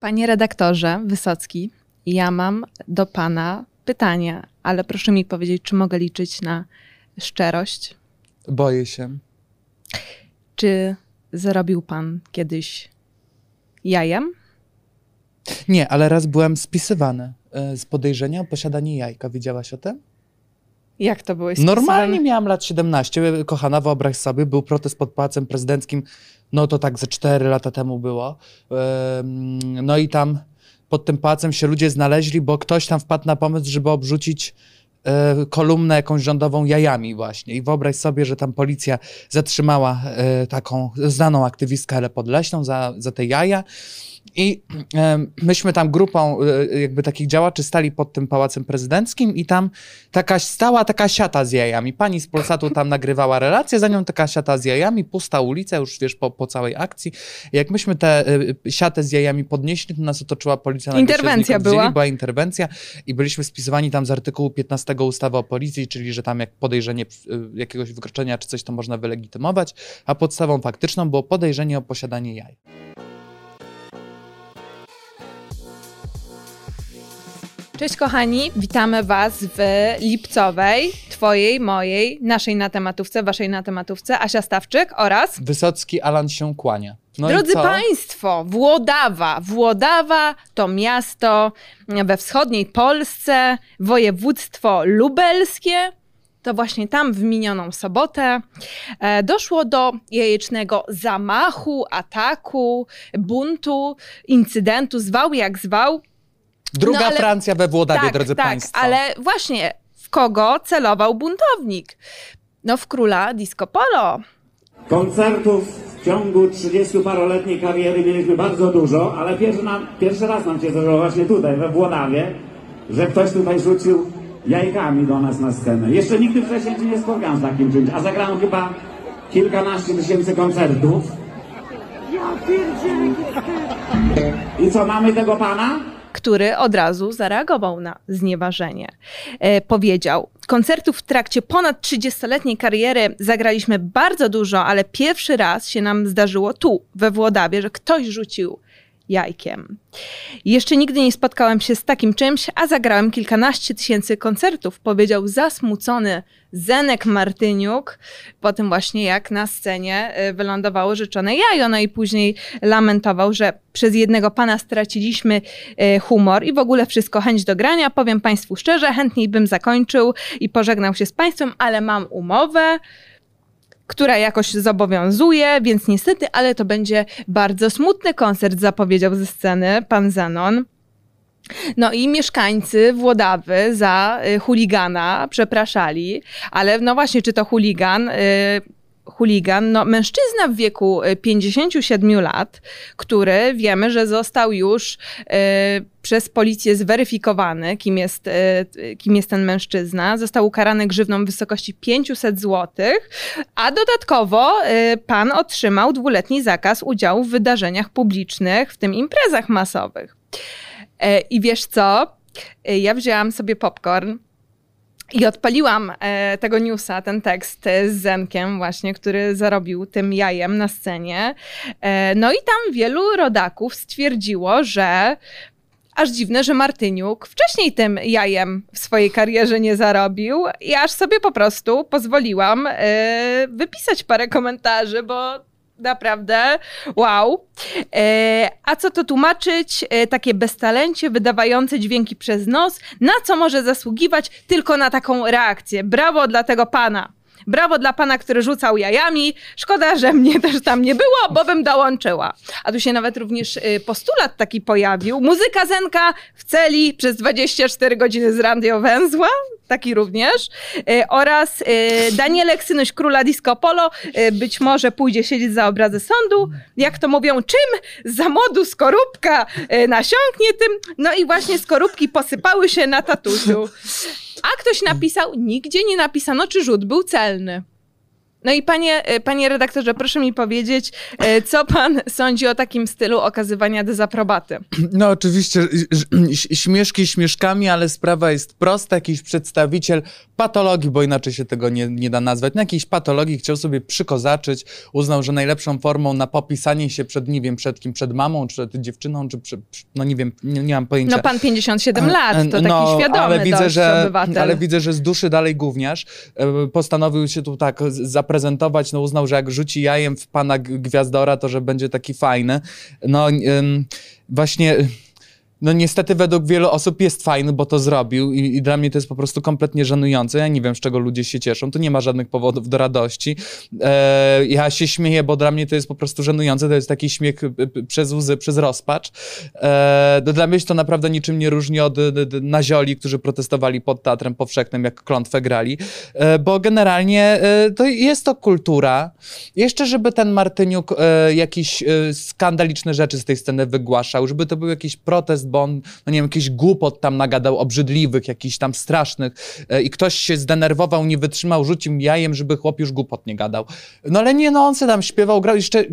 Panie redaktorze Wysocki, ja mam do pana pytanie, ale proszę mi powiedzieć, czy mogę liczyć na szczerość? Boję się. Czy zarobił pan kiedyś jajem? Nie, ale raz byłem spisywany e, z podejrzenia o posiadanie jajka. Wiedziałaś o tym? Jak to byłeś Normalnie miałam lat 17. Kochana, wyobraź sobie, był protest pod Pałacem Prezydenckim. No to tak ze 4 lata temu było. No i tam pod tym pałacem się ludzie znaleźli, bo ktoś tam wpadł na pomysł, żeby obrzucić kolumnę jakąś rządową jajami właśnie. I wyobraź sobie, że tam policja zatrzymała e, taką znaną aktywistkę Podleśną za, za te jaja. I e, myśmy tam grupą e, jakby takich działaczy stali pod tym pałacem prezydenckim i tam taka stała taka siata z jajami. Pani z Polsatu tam nagrywała relację, za nią taka siata z jajami, pusta ulica, już wiesz, po, po całej akcji. Jak myśmy tę siatę z jajami podnieśli, to nas otoczyła policja. Interwencja była. Była interwencja i byliśmy spisywani tam z artykułu 15 ustawy o policji, czyli że tam jak podejrzenie y, jakiegoś wykroczenia czy coś, to można wylegitymować, a podstawą faktyczną było podejrzenie o posiadanie jaj. Cześć kochani, witamy was w lipcowej, twojej, mojej, naszej na tematówce, waszej na tematówce, Asia Stawczyk oraz... Wysocki Alan się kłania. No Drodzy? Państwo, Włodawa. Włodawa to miasto we wschodniej Polsce, województwo lubelskie. To właśnie tam w minioną sobotę e, doszło do jajecznego zamachu, ataku, buntu, incydentu, zwał jak zwał. Druga No ale- Francja we Włodawie, tak, drodzy tak, Państwo. ale właśnie w kogo celował buntownik? No w króla disco polo. Koncertów w ciągu 30-paroletniej kariery mieliśmy bardzo dużo, ale pierwszy, nam, pierwszy raz nam się zdarzyło właśnie tutaj, we Włodawie, że ktoś tutaj rzucił jajkami do nas na scenę. Jeszcze nigdy wcześniej się nie spotkałem z takim czymś, a zagrałem chyba kilkanaście tysięcy koncertów. I co, mamy tego pana? Który od razu zareagował na znieważenie. E, powiedział: Koncertów w trakcie ponad 30-letniej kariery zagraliśmy bardzo dużo, ale pierwszy raz się nam zdarzyło tu, we Włodawie, że ktoś rzucił jajkiem. Jeszcze nigdy nie spotkałem się z takim czymś, a zagrałem kilkanaście tysięcy koncertów, powiedział zasmucony Zenek Martyniuk, po tym właśnie jak na scenie y, wylądowało życzone jajo, no i później lamentował, że przez jednego pana straciliśmy y, humor i w ogóle wszystko, chęć do grania. Powiem Państwu szczerze, chętniej bym zakończył i pożegnał się z Państwem, ale mam umowę, która jakoś zobowiązuje, więc niestety, ale to będzie bardzo smutny koncert, zapowiedział ze sceny pan Zenon. No i mieszkańcy Włodawy za y, chuligana przepraszali, ale no właśnie, czy to chuligan? Y, chuligan, no mężczyzna w wieku y, 57 lat, który wiemy, że został już y, przez policję zweryfikowany, kim jest, y, kim jest ten mężczyzna. Został ukarany grzywną w wysokości 500 zł, a dodatkowo pan otrzymał dwuletni zakaz udziału w wydarzeniach publicznych, w tym imprezach masowych. E, I wiesz co? E, Ja wzięłam sobie popcorn i odpaliłam e, tego newsa, ten tekst e, z Zenkiem właśnie, który zarobił tym jajem na scenie. E, no i tam wielu rodaków stwierdziło, że aż dziwne, że Martyniuk wcześniej tym jajem w swojej karierze nie zarobił i aż sobie po prostu pozwoliłam e, wypisać parę komentarzy, bo naprawdę wow. E, a co to tłumaczyć? E, takie beztalencie wydawające dźwięki przez nos, na co może zasługiwać tylko na taką reakcję. Brawo dla tego pana. Brawo dla pana, który rzucał jajami. Szkoda, że mnie też tam nie było, bo bym dołączyła. A tu się nawet również y, postulat taki pojawił. Muzyka Zenka w celi przez 24 godziny z radiowęzła. Taki również. Y, oraz y, Danielek, synuś króla disco polo, być może pójdzie siedzieć za obrazę sądu. Jak to mówią, czym za modu skorupka nasiąknie tym? No i właśnie skorupki posypały się na tatusiu. A ktoś napisał, nigdzie nie napisano, czy rzut był celny. No i panie, e, panie redaktorze, proszę mi powiedzieć, e, co pan sądzi o takim stylu okazywania dezaprobaty? No oczywiście śmieszki śmieszkami, ale sprawa jest prosta. Jakiś przedstawiciel patologii, bo inaczej się tego nie, nie da nazwać, na jakiejś patologii chciał sobie przykozaczyć, uznał, że najlepszą formą na popisanie się przed, nie wiem, przed kim, przed mamą, czy przed dziewczyną, czy przed, no nie wiem, nie, nie mam pojęcia. No pan 57 lat, to taki no, świadomy ale widzę, że, obywatel. Ale widzę, że z duszy dalej gówniarz. E, Postanowił się tu tak zaprezentować, no uznał, że jak rzuci jajem w pana Gwiazdora, to że będzie taki fajny. No właśnie... No niestety według wielu osób jest fajny, bo to zrobił i, i dla mnie to jest po prostu kompletnie żenujące. Ja nie wiem, z czego ludzie się cieszą. Tu nie ma żadnych powodów do radości. E, ja się śmieję, bo dla mnie to jest po prostu żenujące. To jest taki śmiech przez łzy, przez rozpacz. E, no dla mnie się to naprawdę niczym nie różni od nazioli, którzy protestowali pod Teatrem Powszechnym, jak klątwę grali. E, bo generalnie e, to jest to kultura. Jeszcze, żeby ten Martyniuk e, jakieś e, skandaliczne rzeczy z tej sceny wygłaszał, żeby to był jakiś protest, bo on, no nie wiem, jakiś głupot tam nagadał obrzydliwych, jakichś tam strasznych e, i ktoś się zdenerwował, nie wytrzymał, rzucił jajem, żeby chłop już głupot nie gadał. No ale nie, no on se tam śpiewał, grał jeszcze...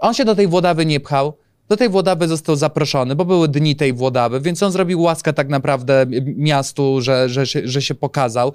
On się do tej Włodawy nie pchał. Do tej Włodawy został zaproszony, bo były dni tej Włodawy, więc on zrobił łaskę tak naprawdę miastu, że, że, się- że się pokazał.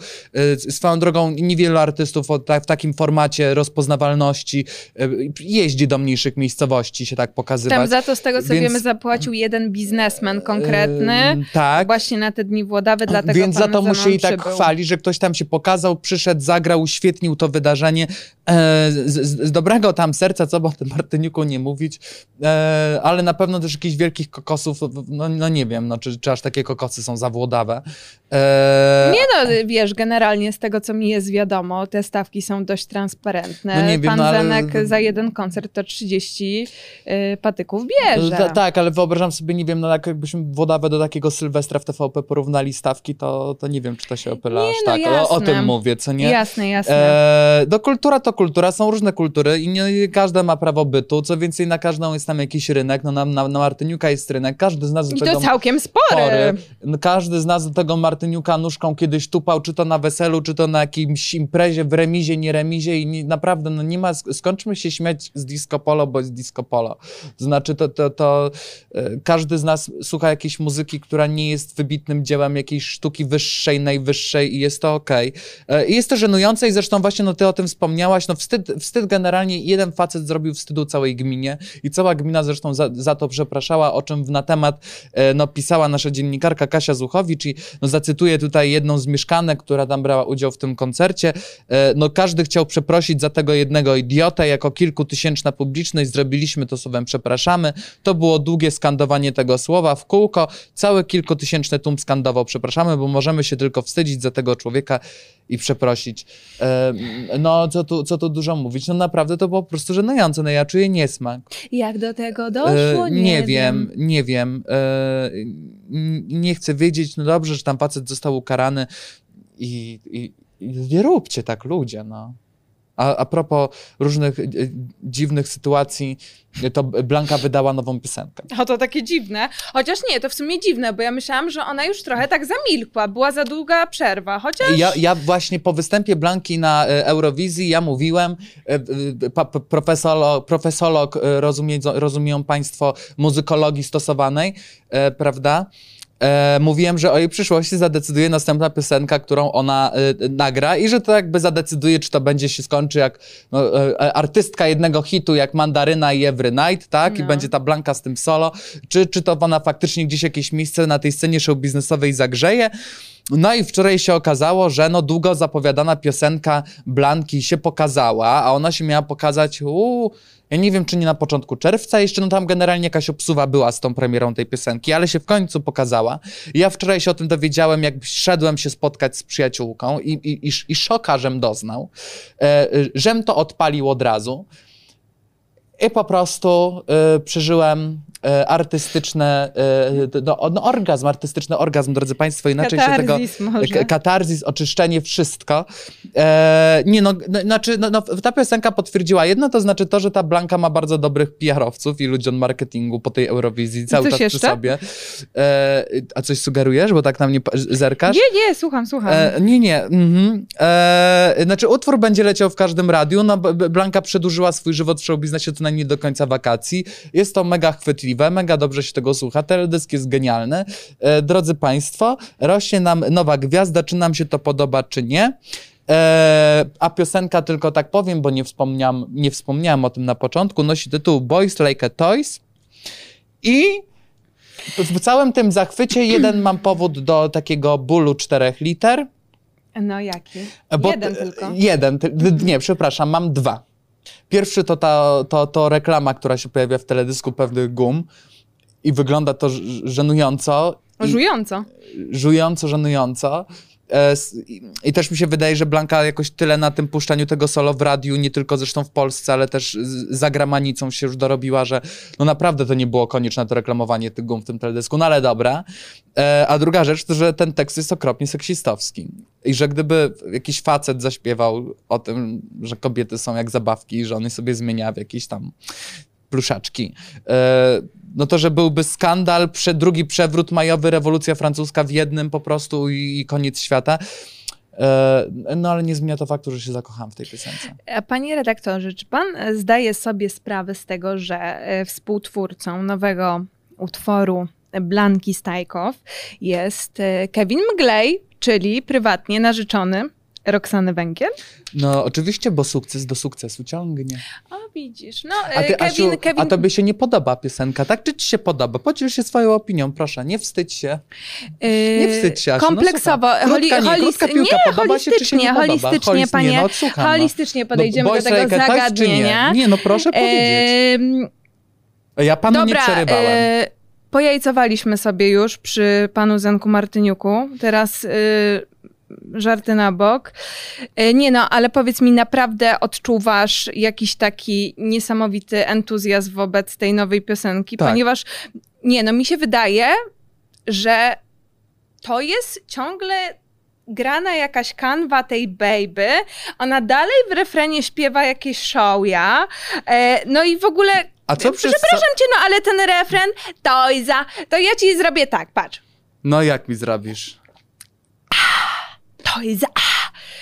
Y, Swoją drogą niewielu artystów w takim formacie rozpoznawalności y, jeździ do mniejszych miejscowości się tak pokazywać. Tam za to, z tego co Więc- wiemy, zapłacił jeden biznesmen konkretny. Tak. Właśnie na te dni Włodawy, dlatego Więc za to ze mną musieli tak przybył. chwalić, że ktoś tam się pokazał, przyszedł, zagrał, uświetnił to wydarzenie. E, z, z, z dobrego tam serca, co by o tym Martyniuku nie mówić, e, ale na pewno też jakichś wielkich kokosów, no, no nie wiem, no, czy, czy aż takie kokosy są zawłodawe. E, Nie no, wiesz, generalnie z tego, co mi jest wiadomo, te stawki są dość transparentne. No nie wiem, Pan no ale- Zenek za jeden koncert to 30 y, patyków bierze. Ta, tak, ale wyobrażam sobie, nie wiem, no jak jakbyśmy Włodawę do takiego Sylwestra w TVP porównali stawki, to, to nie wiem, czy to się opyla Nie, aż no tak. O, o tym mówię, co nie? Jasne, jasne. E, no kultura to kultura, są różne kultury i nie każda ma prawo bytu, co więcej na każdą jest tam jakiś rynek, no na, na, na Martyniuka jest rynek, każdy z nas do I tego... to całkiem spory. No, Każdy z nas do tego Martyniuka nóżką kiedyś tupał, czy to na weselu, czy to na jakimś imprezie, w remizie, nie remizie i nie, naprawdę, no nie ma, skończmy się śmiać z disco polo, bo jest disco polo. To znaczy, to, to, to e, każdy z nas słucha jakiejś muzyki, która nie jest wybitnym dziełem jakiejś sztuki wyższej, najwyższej i jest to okej. E, I jest to żenujące i zresztą właśnie, no ty o tym wspomniałaś, no wstyd, wstyd generalnie, jeden facet zrobił wstydu całej gminie i cała gmina zresztą za, za to przepraszała, o czym na temat e, no, pisała nasza dziennikarka Kasia Zuchowicz i no, zacytuję tutaj jedną z mieszkanek, która tam brała udział w tym koncercie. E, no każdy chciał przeprosić za tego jednego idiotę, jako kilkutysięczna publiczność zrobiliśmy to słowem przepraszamy. To było długie skandowanie tego słowa w kółko. Cały kilkutysięczny tłum skandował przepraszamy, bo możemy się tylko wstydzić za tego człowieka i przeprosić. No, co tu, co tu dużo mówić? No naprawdę to było po prostu żenujące. No ja czuję niesmak. Jak do tego E, doszło? nie wiem, nie wiem. E, nie chcę wiedzieć, no dobrze, że tam facet został ukarany i, i, i nie róbcie tak ludzie, no. A, a propos różnych e, dziwnych sytuacji, to Blanka wydała nową piosenkę. O, to takie dziwne. Chociaż nie, to w sumie dziwne, bo ja myślałam, że ona już trochę tak zamilkła. Była za długa przerwa. Chociaż Ja, ja właśnie po występie Blanki na e, Eurowizji, ja mówiłem, e, profesolog, e, rozumie, rozumieją państwo, muzykologii stosowanej, prawda? E, mówiłem, że o jej przyszłości zadecyduje następna piosenka, którą ona e, nagra i że to jakby zadecyduje, czy to będzie się skończy jak no, e, artystka jednego hitu, jak Mandaryna i Every Night, tak? I No. będzie ta Blanka z tym solo, czy, czy to ona faktycznie gdzieś jakieś miejsce na tej scenie show biznesowej zagrzeje. No i wczoraj się okazało, że no długo zapowiadana piosenka Blanki się pokazała, a ona się miała pokazać, uu, ja nie wiem, czy nie na początku czerwca, jeszcze no tam generalnie jakaś obsuwa była z tą premierą tej piosenki, ale się w końcu pokazała. Ja wczoraj się o tym dowiedziałem, jak szedłem się spotkać z przyjaciółką i, i, i, i szoka, żem doznał, e, żem to odpalił od razu. I po prostu y, przeżyłem e, artystyczne, e, no, no, orgazm, artystyczny orgazm, drodzy Państwo, inaczej Katarzis się tego... może. Katarzis, oczyszczenie, wszystko. E, nie no, no, znaczy, no, no, ta piosenka potwierdziła jedno, to znaczy to, że ta Blanka ma bardzo dobrych PR-owców i ludzi od marketingu po tej Eurowizji cały czas przy jeszcze? sobie. E, a coś sugerujesz, bo tak na mnie zerkasz? Nie, nie, słucham, słucham. Nie, nie. Mhm. Znaczy, utwór będzie leciał w każdym radiu. No, Blanka przedłużyła swój żywot w showbiznesie co najmniej do końca wakacji. Jest to mega chwytliwe, mega dobrze się tego słucha. Teledysk jest genialny. E, drodzy Państwo, rośnie nam nowa gwiazda. Czy nam się to podoba, czy nie? E, a piosenka, tylko tak powiem, bo nie wspomniałem, nie wspomniałem o tym na początku, nosi tytuł Boys Like a Toys. I w całym tym zachwycie jeden mam powód do takiego bólu czterech liter. No jaki? Bo Jeden tylko. Jeden, nie, przepraszam, mam dwa. Pierwszy to ta to, to reklama, która się pojawia w teledysku pewnych gum i wygląda to żenująco. Żująco. żująco, żenująco. E, I, też mi się wydaje, że Blanka jakoś tyle na tym puszczaniu tego solo w radiu, nie tylko zresztą w Polsce, ale też za granicą się już dorobiła, że no naprawdę to nie było konieczne to reklamowanie tych gum w tym teledysku, no ale dobra. E, a druga rzecz to, że ten tekst jest okropnie seksistowski. I że gdyby jakiś facet zaśpiewał o tym, że kobiety są jak zabawki i że on sobie zmienia w jakieś tam pluszaczki. E, no to, że byłby skandal, drugi przewrót majowy, rewolucja francuska w jednym po prostu i, koniec świata. E, no ale nie zmienia to faktu, że się zakochałam w tej piosence. A Panie redaktorze, czy pan e, zdaje sobie sprawę z tego, że e, współtwórcą nowego utworu Blanki Stajkow jest e, Kevin Mglej, czyli prywatnie narzeczony Roxany Węgiel? No oczywiście, bo sukces do sukcesu ciągnie. O, widzisz. No, A ty, e, Kevin, Asiu, Kevin... a tobie się nie podoba piosenka, tak? Czy ci się podoba? Podziel się swoją opinią, proszę, nie wstydź się. Yy, Nie wstydź się, Asiu, no Kompleksowo. słucham. Krótka nie, krótka piłka, nie, podoba się, czy się nie holistycznie, podoba? holistycznie, Holist- panie, nie, no, słucham, no. holistycznie podejdziemy no, do tego czy zagadnienia. Nie? nie, no proszę powiedzieć. Ym, Ja panu nie Dobra, przerywałem. e, pojajcowaliśmy sobie już przy panu Zenku Martyniuku. Teraz e, żarty na bok. E, nie no, ale powiedz mi, naprawdę odczuwasz jakiś taki niesamowity entuzjazm wobec tej nowej piosenki? Tak. Ponieważ, nie no, mi się wydaje, że to jest ciągle grana jakaś kanwa tej baby, ona dalej w refrenie śpiewa jakieś show ja, e, no i w ogóle A co przez... Przepraszam cię, no ale ten refren, to za, to ja ci zrobię tak, patrz. No jak mi zrobisz? To za.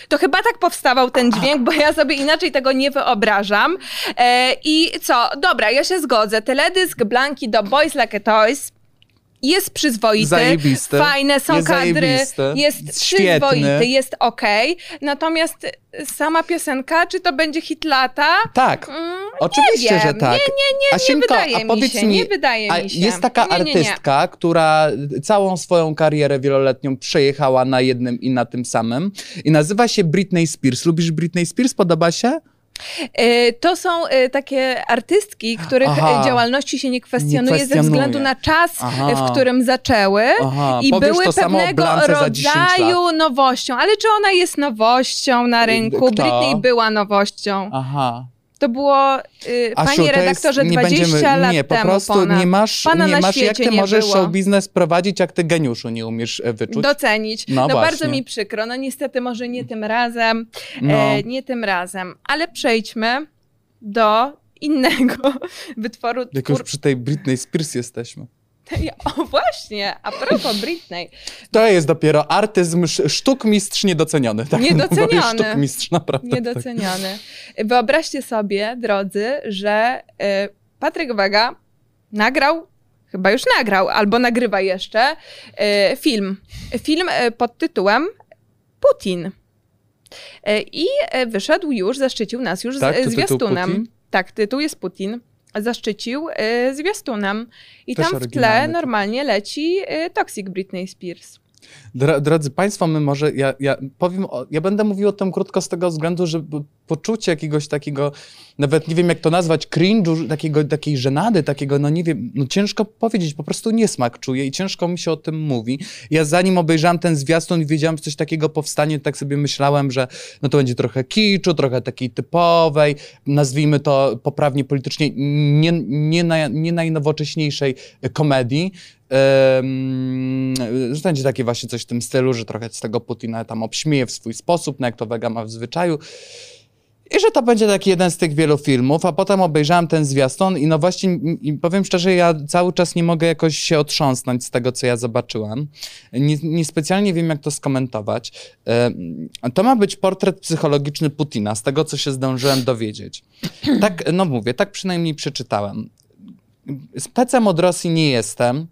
To chyba tak powstawał ten dźwięk, bo ja sobie inaczej tego nie wyobrażam. E, I co? Dobra, ja się zgodzę. Teledysk Blanki do Boys Like a Toys jest przyzwoity, Zajebisty. fajne są Jest kadry, zajebisty. jest Świetny. przyzwoity, jest okej. Natomiast sama piosenka, czy to będzie hit lata? Tak, Mm, oczywiście, wiem. że tak. Nie, nie, nie, Asienko, nie wydaje a powiedz mi się, nie wydaje a mi się. Jest taka Nie, nie, nie. artystka, która całą swoją karierę wieloletnią przejechała na jednym i na tym samym i nazywa się Britney Spears. Lubisz Britney Spears? Podoba się? E, To są e, takie artystki, których Aha. działalności się nie kwestionuje, Nie ze kwestionuje. względu na czas, Aha. e, w którym zaczęły. Aha, I były pewnego Blance za 10 rodzaju nowością. Ale czy ona jest nowością na rynku? Kto? Britney była nowością. Aha. To było, y, Asiu, panie to redaktorze, jest, nie 20 będziemy, lat Nie, po temu prostu ponad. nie masz, Pana nie masz jak ty możesz było. show biznes prowadzić, jak ty geniuszu nie umiesz e, wyczuć. Docenić. No No, bardzo mi przykro. No niestety może nie tym razem. No. E, nie tym razem. Ale przejdźmy do innego wytworu. Jak już przy tej Britney Spears jesteśmy. O właśnie, a propos Britney. To jest dopiero artyzm, sz- sztukmistrz niedoceniony. Tak? Niedoceniony. Sztukmistrz, naprawdę. Tak. Niedoceniany. Wyobraźcie sobie, drodzy, że y, Patryk Wega nagrał, chyba już nagrał, albo nagrywa jeszcze, y, film. Film y, pod tytułem Putin. Y, I y, wyszedł już, zaszczycił nas już Tak? Z zwiastunem. Tak, tytuł jest Putin. Zaszczycił y, zwiastunem. I Też tam w tle normalnie leci y, Toxic Britney Spears. Dro, drodzy Państwo, my może, ja, ja powiem, o, ja będę mówił o tym krótko z tego względu, że poczucie jakiegoś takiego, nawet nie wiem jak to nazwać, cringe'u, takiego, takiej żenady, takiego, no nie wiem, no ciężko powiedzieć, po prostu niesmak czuję i ciężko mi się o tym mówi. Ja zanim obejrzałem ten zwiastun i wiedziałem, że coś takiego powstanie, tak sobie myślałem, że no to będzie trochę kiczu, trochę takiej typowej, nazwijmy to poprawnie politycznie, nie, nie, na, nie najnowocześniejszej komedii, że będzie takie właśnie coś w tym stylu, że trochę z tego Putina tam obśmieje w swój sposób, no jak to Wega ma w zwyczaju. I że to będzie taki jeden z tych wielu filmów, a potem obejrzałem ten zwiastun i no właśnie powiem szczerze, ja cały czas nie mogę jakoś się otrząsnąć z tego, co ja zobaczyłem. Niespecjalnie nie wiem, jak to skomentować. To ma być portret psychologiczny Putina, z tego, co się zdążyłem dowiedzieć. Tak, no mówię, tak przynajmniej przeczytałem. Specem od Rosji nie jestem,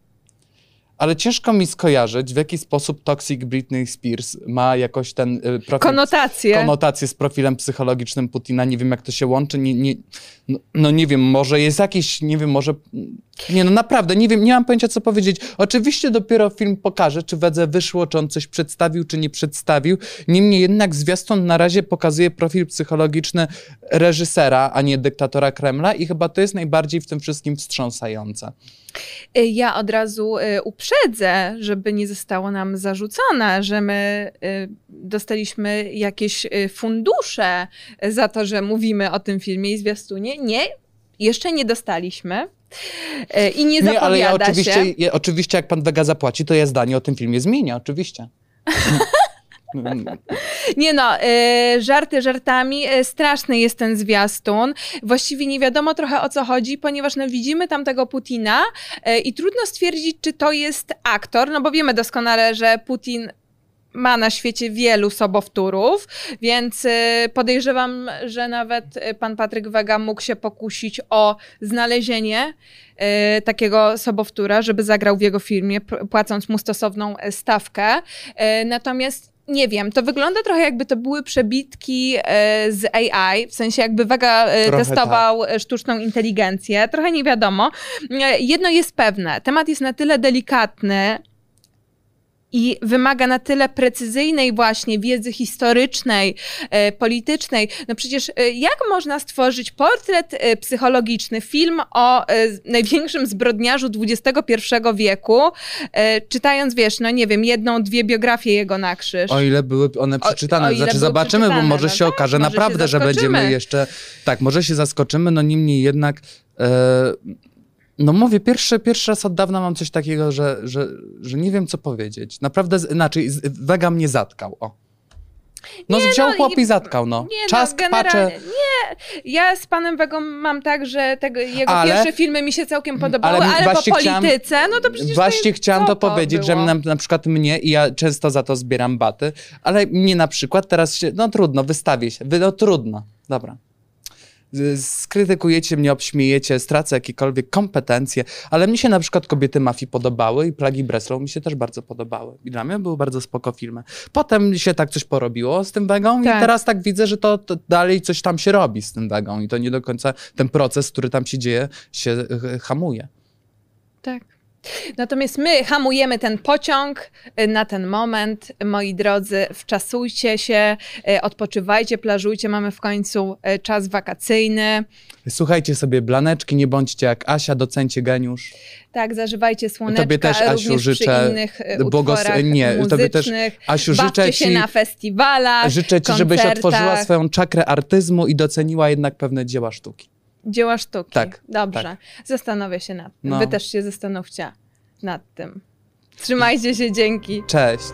ale ciężko mi skojarzyć, w jaki sposób Toxic Britney Spears ma jakoś ten y, profil... Konotację. Konotację z profilem psychologicznym Putina. Nie wiem, jak to się łączy. Nie, nie, no, no, nie wiem, może jest jakiś, nie wiem, może... Nie, no naprawdę, nie wiem, nie mam pojęcia, co powiedzieć. Oczywiście dopiero film pokaże, czy Wedze wyszło, czy on coś przedstawił, czy nie przedstawił. Niemniej jednak zwiastun na razie pokazuje profil psychologiczny reżysera, a nie dyktatora Kremla i chyba to jest najbardziej w tym wszystkim wstrząsające. Y, ja od razu y, uprzedzę, żeby nie zostało nam zarzucone, że my y, dostaliśmy jakieś fundusze za to, że mówimy o tym filmie i zwiastunie. Nie, jeszcze nie dostaliśmy. I nie nie, ale ja oczywiście, się. Ja, oczywiście, jak pan Wega zapłaci, to ja zdanie o tym filmie zmienię, oczywiście. Nie no, y, żarty żartami. Y, straszny jest ten zwiastun. Właściwie nie wiadomo trochę o co chodzi, ponieważ no, widzimy tam tego Putina i trudno stwierdzić, czy to jest aktor, no bo wiemy doskonale, że Putin ma na świecie wielu sobowtórów, więc podejrzewam, że nawet pan Patryk Wega mógł się pokusić o znalezienie takiego sobowtóra, żeby zagrał w jego filmie, płacąc mu stosowną stawkę. Natomiast nie wiem, to wygląda trochę jakby to były przebitki z AI, w sensie jakby Vega e, testował tak. sztuczną inteligencję, trochę nie wiadomo. Jedno jest pewne, temat jest na tyle delikatny, i wymaga na tyle precyzyjnej właśnie wiedzy historycznej, e, politycznej. No przecież e, jak można stworzyć portret e, psychologiczny, film o największym zbrodniarzu XXI wieku, czytając, wiesz, no nie wiem, jedną, dwie biografie jego na krzyż. O ile były one przeczytane. O, o znaczy zobaczymy, przeczytane. bo może no się tak, okaże naprawdę, się że będziemy jeszcze... Tak, może się zaskoczymy, no niemniej jednak... No mówię, pierwszy, pierwszy raz od dawna mam coś takiego, że, że, że nie wiem, co powiedzieć. Naprawdę, inaczej, Wega mnie zatkał, o. No nie, wziął no, chłop i zatkał, no. Nie, no, Czas no, patrzę. Nie, ja z panem Wegą mam tak, że tego, jego ale, pierwsze filmy mi się całkiem podobały, ale, ale po polityce, chciałam, no to przecież Właśnie to chciałam to powiedzieć, było? że na, na przykład mnie, i ja często za to zbieram baty, ale mnie na przykład teraz się, no trudno, wystawię się, no trudno, dobra skrytykujecie mnie, obśmiejecie, stracę jakiekolwiek kompetencje, ale mi się na przykład Kobiety Mafii podobały i Plagi Breslau mi się też bardzo podobały. I dla mnie były bardzo spoko filmy. Potem się tak coś porobiło z tym Wegą tak. i teraz tak widzę, że to, to, dalej coś tam się robi z tym Wegą i to nie do końca ten proces, który tam się dzieje, się e, hamuje. Tak. Natomiast my hamujemy ten pociąg y, na ten moment. Moi drodzy, wczasujcie się, y, odpoczywajcie, plażujcie. Mamy w końcu y, czas wakacyjny. Słuchajcie sobie blaneczki, nie bądźcie jak Asia, docencie geniusz. Tak, zażywajcie słoneczka, tobie też, Asiu, życzę innych błogos... nie. Tobie też, Asiu, życzę ci, się na festiwalach, Życzę ci, żebyś otworzyła swoją czakrę artyzmu i doceniła jednak pewne dzieła sztuki dzieła sztuki. Tak. Dobrze. Tak. Zastanowię się nad tym. No. Wy też się zastanówcie nad tym. Trzymajcie się, dzięki. Cześć.